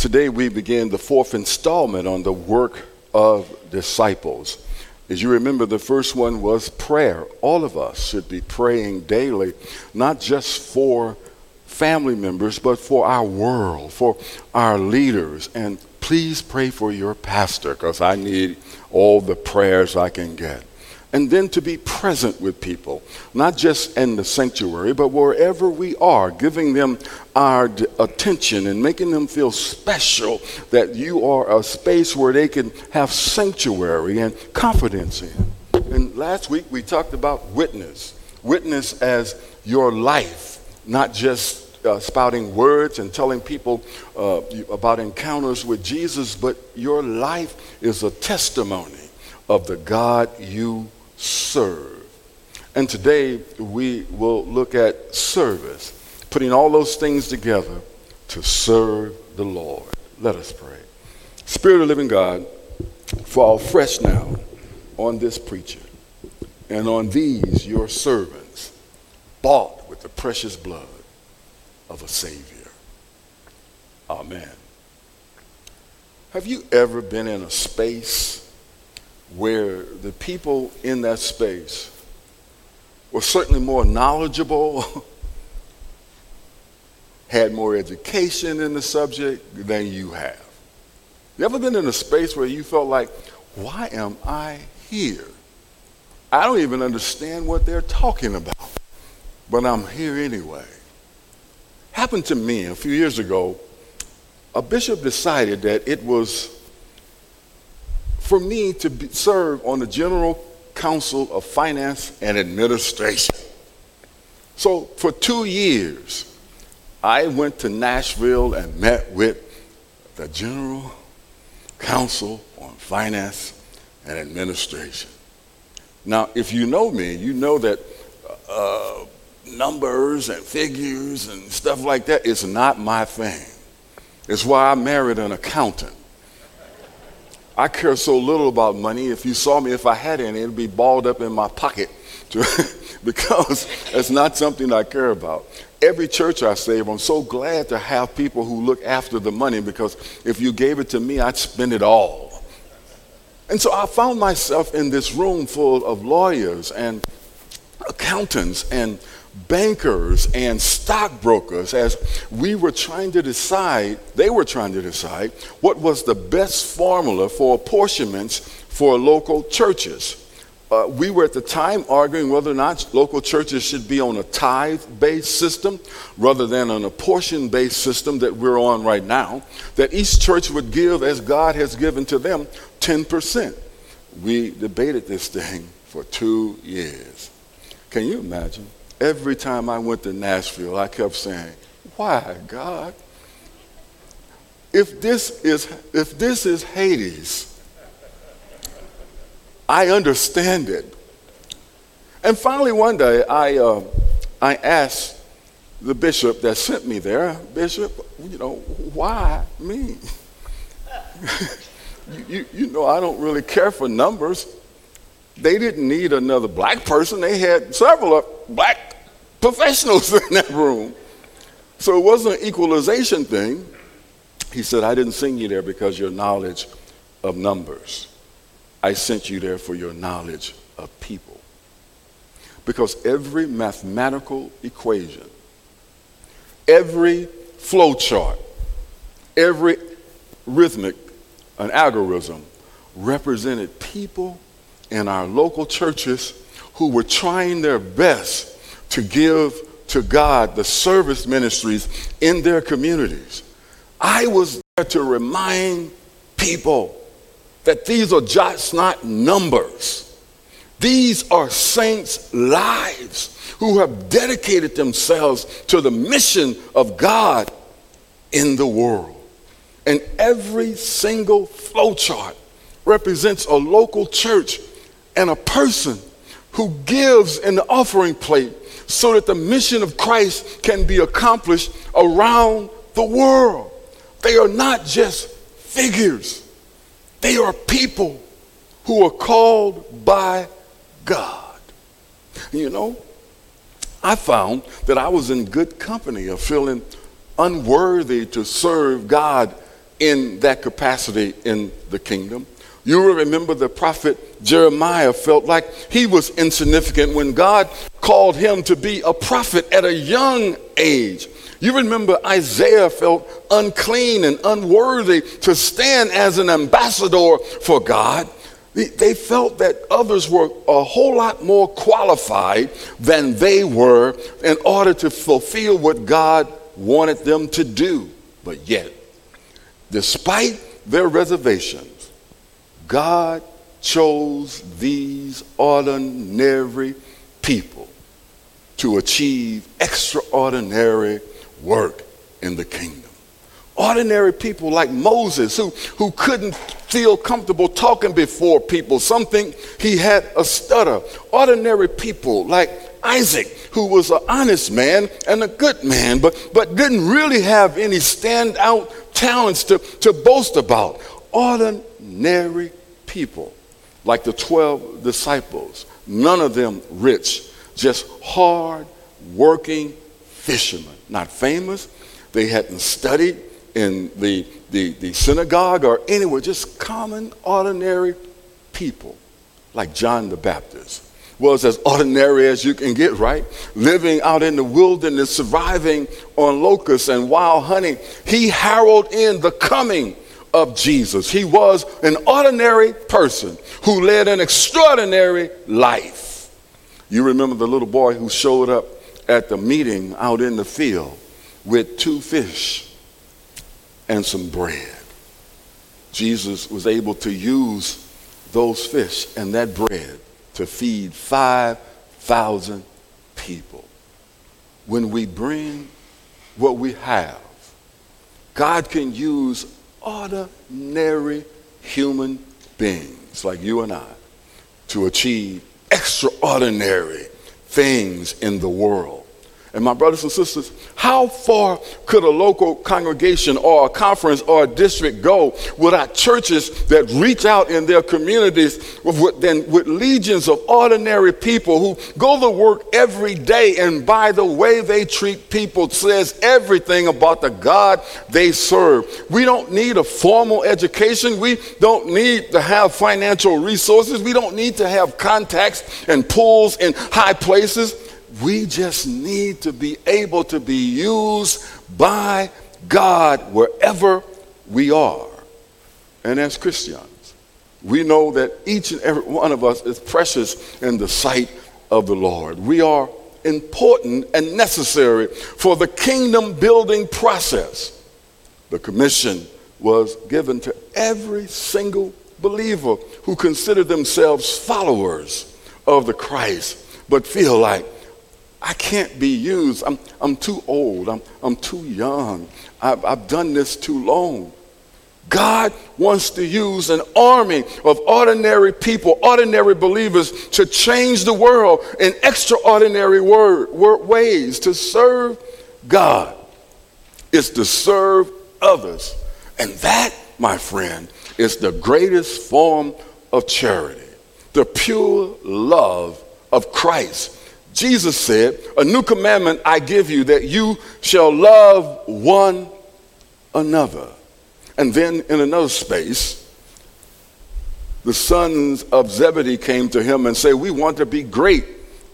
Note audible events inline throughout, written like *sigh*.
Today we begin the fourth installment on the work of disciples. As you remember, the first one was prayer. All of us should be praying daily, not just for family members, but for our world, for our leaders. And please pray for your pastor because I need all the prayers I can get and then to be present with people, not just in the sanctuary, but wherever we are, giving them our d- attention and making them feel special that you are a space where they can have sanctuary and confidence in. And last week we talked about witness, witness as your life, not just uh, spouting words and telling people uh, about encounters with Jesus, but your life is a testimony of the God you serve. And today we will look at service, putting all those things together to serve the Lord. Let us pray. Spirit of living God, fall fresh now on this preacher and on these your servants, bought with the precious blood of a Savior. Amen. Have you ever been in a space where the people in that space were certainly more knowledgeable, *laughs* had more education in the subject than you have. You ever been in a space where you felt like, why am I here? I don't even understand what they're talking about, but I'm here anyway. Happened to me a few years ago. A bishop decided that it was for me to be, serve on the General Council of Finance and Administration. So for two years, I went to Nashville and met with the General Council on Finance and Administration. Now, if you know me, you know that uh, numbers and figures and stuff like that is not my thing. It's why I married an accountant. I care so little about money. If you saw me, if I had any, it'd be balled up in my pocket *laughs* because it's not something I care about. Every church I save, I'm so glad to have people who look after the money because if you gave it to me, I'd spend it all. And so I found myself in this room full of lawyers and accountants and bankers and stockbrokers as we were trying to decide, they were trying to decide what was the best formula for apportionments for local churches. Uh, we were at the time arguing whether or not local churches should be on a tithe based system rather than an apportion based system that we're on right now, that each church would give as God has given to them 10%. We debated this thing for two years. Can you imagine? Every time I went to Nashville, I kept saying, Why, God? If this is, if this is Hades, I understand it. And finally, one day, I, uh, I asked the bishop that sent me there, Bishop, you know, why me? *laughs* you, you, you know, I don't really care for numbers. They didn't need another black person. They had several black professionals *laughs* in that room. So it wasn't an equalization thing. He said, I didn't send you there because your knowledge of numbers. I sent you there for your knowledge of people. Because every mathematical equation, every flow chart, every rhythmic, an algorithm represented people in our local churches who were trying their best to give to God the service ministries in their communities. I was there to remind people that these are just not numbers. These are saints' lives who have dedicated themselves to the mission of God in the world. And every single flowchart represents a local church and a person who gives in the offering plate so that the mission of Christ can be accomplished around the world. They are not just figures, they are people who are called by God. You know, I found that I was in good company of feeling unworthy to serve God in that capacity in the kingdom. You remember the prophet Jeremiah felt like he was insignificant when God called him to be a prophet at a young age. You remember Isaiah felt unclean and unworthy to stand as an ambassador for God. They felt that others were a whole lot more qualified than they were in order to fulfill what God wanted them to do. But yet, despite their reservations, God chose these ordinary people to achieve extraordinary work in the kingdom. Ordinary people like Moses, who, who couldn't feel comfortable talking before people, something he had a stutter. Ordinary people like Isaac, who was an honest man and a good man, but, but didn't really have any standout talents to, to boast about. Ordinary people, like the 12 disciples, none of them rich, just hard working fishermen. Not famous, they hadn't studied in the, the, the synagogue or anywhere, just common, ordinary people, like John the Baptist was as ordinary as you can get, right? Living out in the wilderness, surviving on locusts and wild honey. He heralded in the coming of Jesus. He was an ordinary person who led an extraordinary life. You remember the little boy who showed up at the meeting out in the field with two fish and some bread. Jesus was able to use those fish and that bread to feed 5,000 people. When we bring what we have, God can use ordinary human beings like you and I to achieve extraordinary things in the world. And my brothers and sisters, how far could a local congregation or a conference or a district go without churches that reach out in their communities with, then, with legions of ordinary people who go to work every day and by the way they treat people says everything about the God they serve. We don't need a formal education. We don't need to have financial resources. We don't need to have contacts and pulls in high places. We just need to be able to be used by God wherever we are. And as Christians, we know that each and every one of us is precious in the sight of the Lord. We are important and necessary for the kingdom building process. The commission was given to every single believer who consider themselves followers of the Christ, but feel like I can't be used. I'm, I'm too old. I'm, I'm too young. I've, I've done this too long. God wants to use an army of ordinary people, ordinary believers, to change the world in extraordinary word, word, ways. To serve God is to serve others. And that, my friend, is the greatest form of charity, the pure love of Christ Jesus said, A new commandment I give you that you shall love one another. And then in another space, the sons of Zebedee came to him and said, We want to be great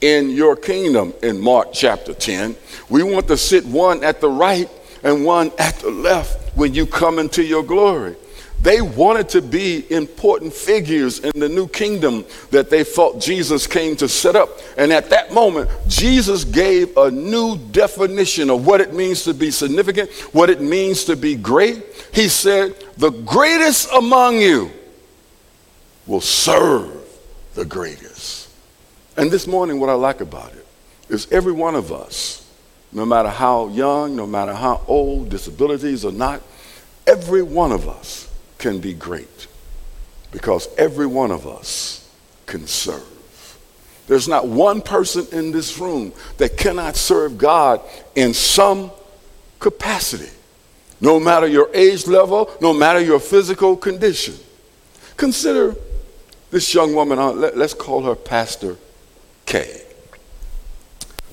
in your kingdom in Mark chapter 10. We want to sit one at the right and one at the left when you come into your glory. They wanted to be important figures in the new kingdom that they thought Jesus came to set up. And at that moment, Jesus gave a new definition of what it means to be significant, what it means to be great. He said, The greatest among you will serve the greatest. And this morning, what I like about it is every one of us, no matter how young, no matter how old, disabilities or not, every one of us can be great because every one of us can serve. There's not one person in this room that cannot serve God in some capacity, no matter your age level, no matter your physical condition. Consider this young woman, uh, let's call her Pastor K.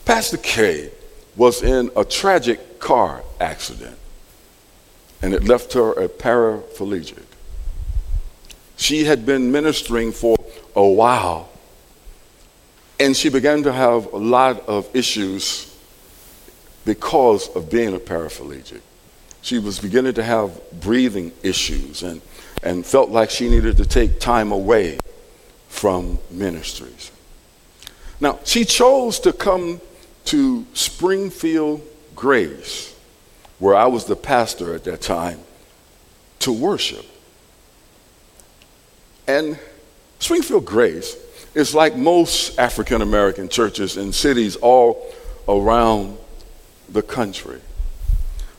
Pastor K was in a tragic car accident. And it left her a paraplegic. She had been ministering for a while, and she began to have a lot of issues because of being a paraplegic. She was beginning to have breathing issues and, and felt like she needed to take time away from ministries. Now, she chose to come to Springfield Grace, where I was the pastor at that time, to worship. And Springfield Grace is like most African American churches in cities all around the country.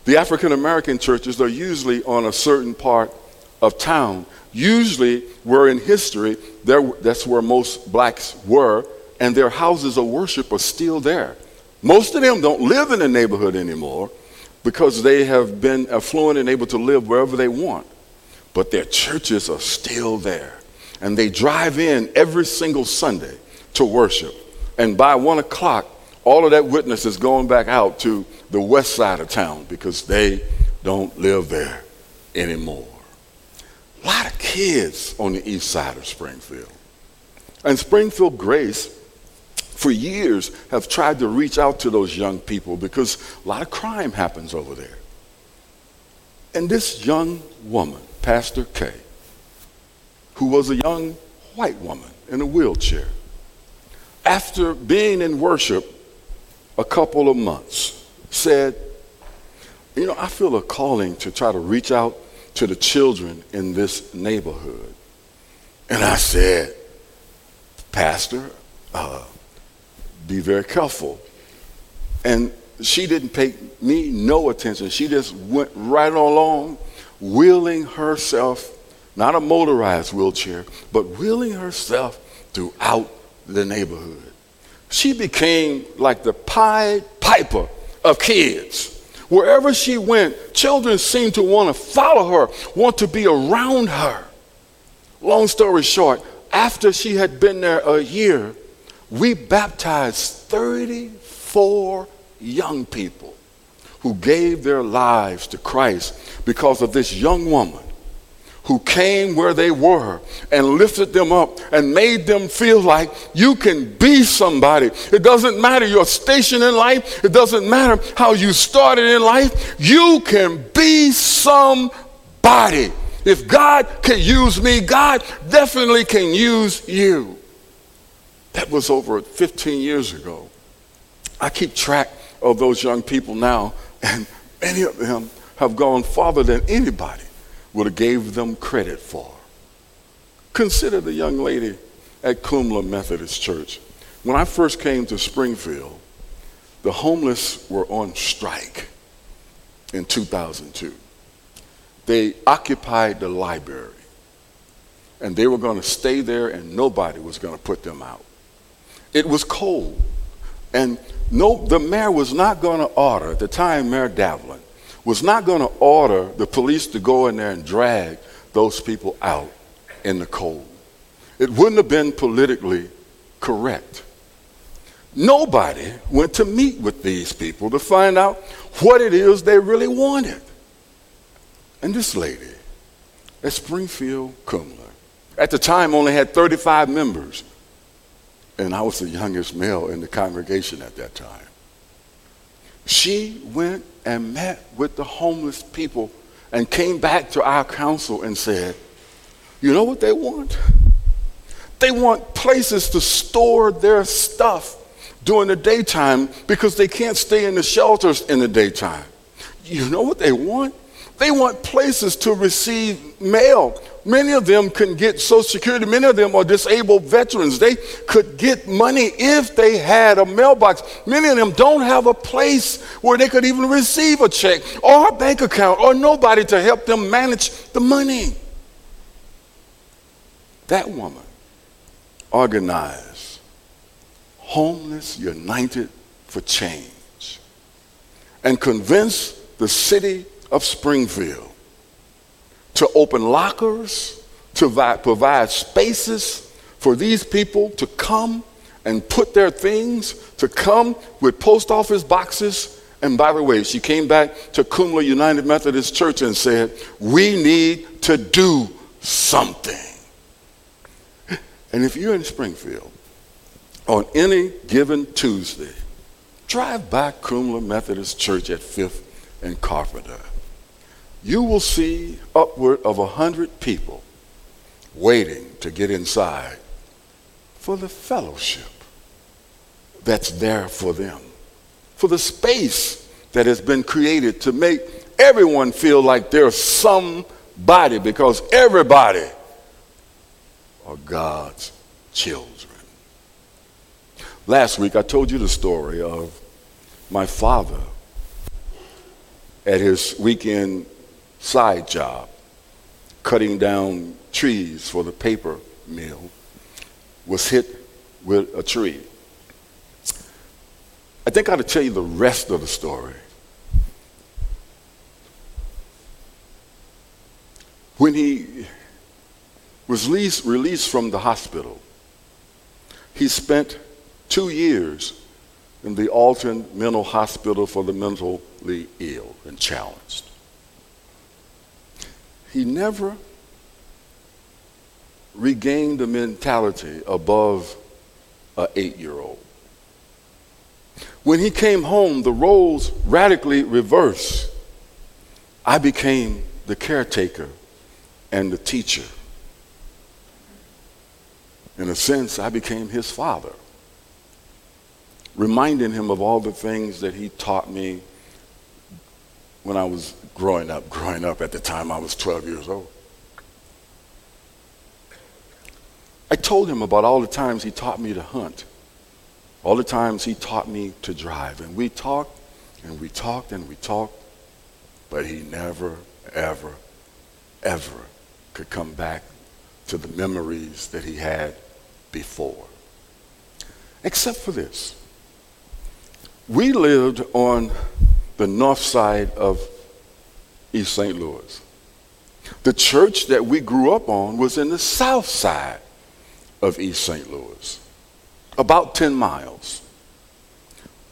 The African American churches are usually on a certain part of town. Usually, where in history, that's where most blacks were and their houses of worship are still there. Most of them don't live in the neighborhood anymore because they have been affluent and able to live wherever they want. But their churches are still there. And they drive in every single Sunday to worship. And by one o'clock, all of that witness is going back out to the west side of town because they don't live there anymore. A lot of kids on the east side of Springfield. And Springfield Grace for years have tried to reach out to those young people because a lot of crime happens over there. And this young woman, Pastor K, who was a young white woman in a wheelchair, after being in worship a couple of months, said, You know, I feel a calling to try to reach out to the children in this neighborhood. And I said, Pastor, uh, be very careful. And she didn't pay me no attention. She just went right along, wheeling herself, not a motorized wheelchair, but wheeling herself throughout the neighborhood. She became like the Pied Piper of kids. Wherever she went, children seemed to want to follow her, want to be around her. Long story short, after she had been there a year, we baptized 34 young people who gave their lives to Christ because of this young woman who came where they were and lifted them up and made them feel like you can be somebody. It doesn't matter your station in life, it doesn't matter how you started in life, you can be somebody. If God can use me, God definitely can use you. That was over 15 years ago. I keep track of those young people now, and many of them have gone farther than anybody would have gave them credit for. Consider the young lady at Kumler Methodist Church. When I first came to Springfield, the homeless were on strike in 2002. They occupied the library, and they were going to stay there, and nobody was going to put them out. It was cold. And no, the mayor was not going to order, at the time, Mayor Davlin, was not going to order the police to go in there and drag those people out in the cold. It wouldn't have been politically correct. Nobody went to meet with these people to find out what it is they really wanted. And this lady at Springfield Kumler, at the time only had 35 members and I was the youngest male in the congregation at that time. She went and met with the homeless people and came back to our council and said, You know what they want? They want places to store their stuff during the daytime because they can't stay in the shelters in the daytime. You know what they want? They want places to receive mail Many of them can get Social Security. Many of them are disabled veterans. They could get money if they had a mailbox. Many of them don't have a place where they could even receive a check or a bank account or nobody to help them manage the money. That woman organized Homeless United for Change and convinced the city of Springfield to open lockers, to provide spaces for these people to come and put their things, to come with post office boxes And by the way, she came back to Kumler United Methodist Church and said, We need to do something. And if you're in Springfield on any given Tuesday, drive by Kumler Methodist Church at 5th and Carpenter. You will see upward of a hundred people waiting to get inside for the fellowship that's there for them for the space that has been created to make everyone feel like there's somebody because everybody are God's children. Last week I told you the story of my father at his weekend side job, cutting down trees for the paper mill, was hit with a tree. I think I ought to tell you the rest of the story. When he was released, released from the hospital, he spent two years in the Alton Mental Hospital for the mentally ill and challenged. He never regained a mentality above an eight year old. When he came home, the roles radically reversed. I became the caretaker and the teacher. In a sense, I became his father, reminding him of all the things that he taught me when I was growing up, growing up at the time I was 12 years old. I told him about all the times he taught me to hunt all the times he taught me to drive. And we talked and we talked and we talked, but he never, ever, ever could come back to the memories that he had before. Except for this. We lived on the north side of East St. Louis. The church that we grew up on was in the south side of East St. Louis about 10 miles.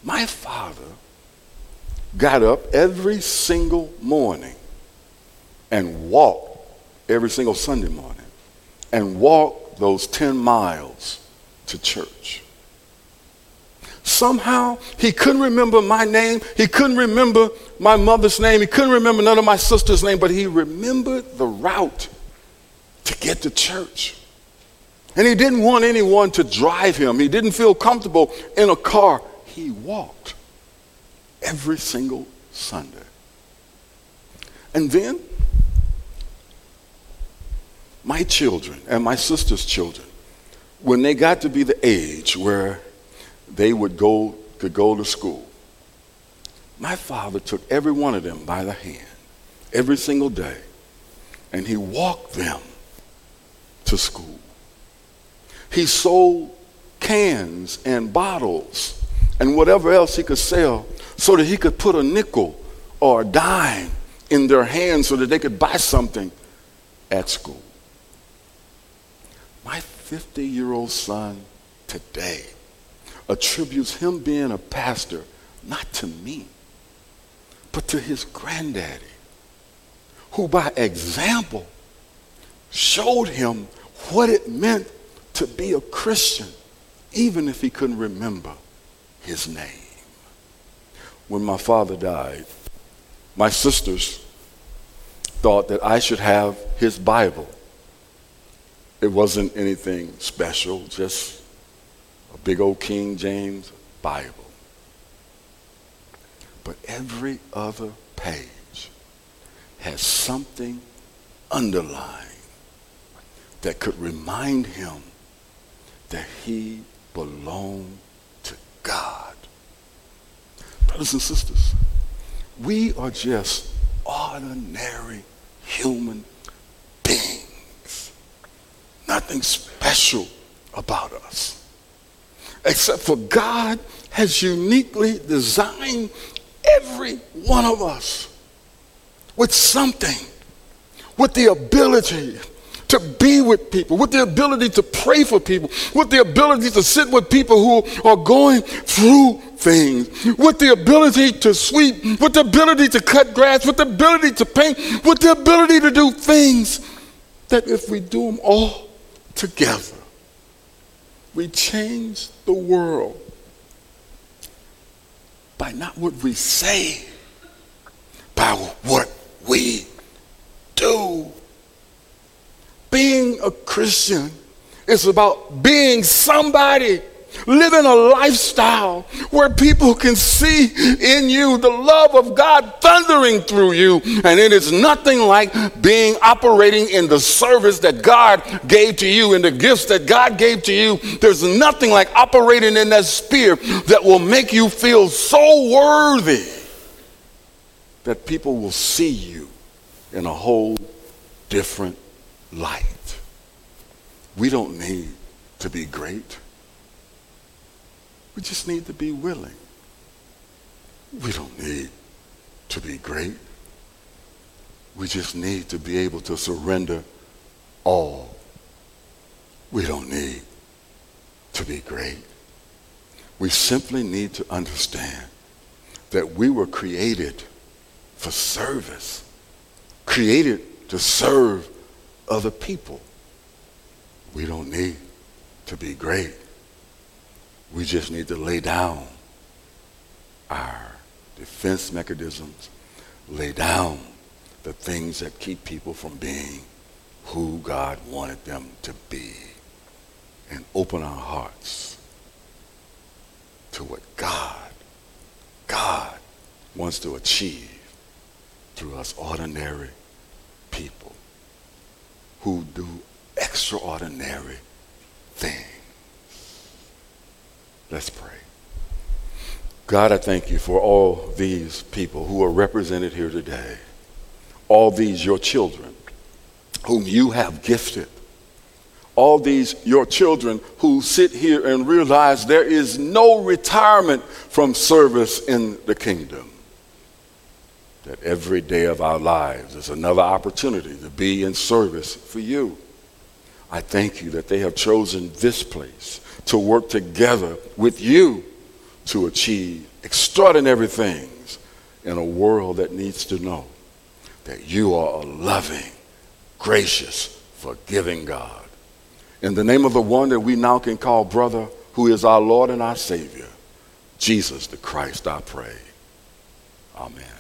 My father got up every single morning and walked every single Sunday morning and walked those 10 miles to church. Somehow he couldn't remember my name. He couldn't remember my mother's name. He couldn't remember none of my sister's name, but he remembered the route to get to church. And he didn't want anyone to drive him. He didn't feel comfortable in a car. He walked every single Sunday. And then my children and my sister's children, when they got to be the age where they would go could go to school, my father took every one of them by the hand every single day and he walked them to school. He sold cans and bottles and whatever else he could sell so that he could put a nickel or a dime in their hands so that they could buy something at school. My 50 year old son today attributes him being a pastor not to me, but to his granddaddy, who by example showed him what it meant to be a Christian, even if he couldn't remember his name. When my father died, my sisters thought that I should have his Bible. It wasn't anything special, just big old King James Bible. But every other page has something underlined that could remind him that he belonged to God. Brothers and sisters, we are just ordinary human beings. Nothing special about us. Except for God has uniquely designed every one of us with something, with the ability to be with people, with the ability to pray for people, with the ability to sit with people who are going through things, with the ability to sweep, with the ability to cut grass, with the ability to paint, with the ability to do things that if we do them all together, we change the world by not what we say, by what we do. Being a Christian is about being somebody living a lifestyle where people can see in you the love of God thundering through you. And it is nothing like being operating in the service that God gave to you and the gifts that God gave to you. There's nothing like operating in that sphere that will make you feel so worthy that people will see you in a whole different light. We don't need to be great. We just need to be willing. We don't need to be great. We just need to be able to surrender all. We don't need to be great. We simply need to understand that we were created for service, created to serve other people. We don't need to be great. We just need to lay down our defense mechanisms, lay down the things that keep people from being who God wanted them to be, and open our hearts to what God, God wants to achieve through us ordinary people who do extraordinary things. Let's pray. God, I thank you for all these people who are represented here today, all these your children whom you have gifted, all these your children who sit here and realize there is no retirement from service in the kingdom. That every day of our lives is another opportunity to be in service for you. I thank you that they have chosen this place to work together with you to achieve extraordinary things in a world that needs to know that you are a loving, gracious, forgiving God. In the name of the one that we now can call brother, who is our Lord and our Savior, Jesus the Christ, I pray. Amen.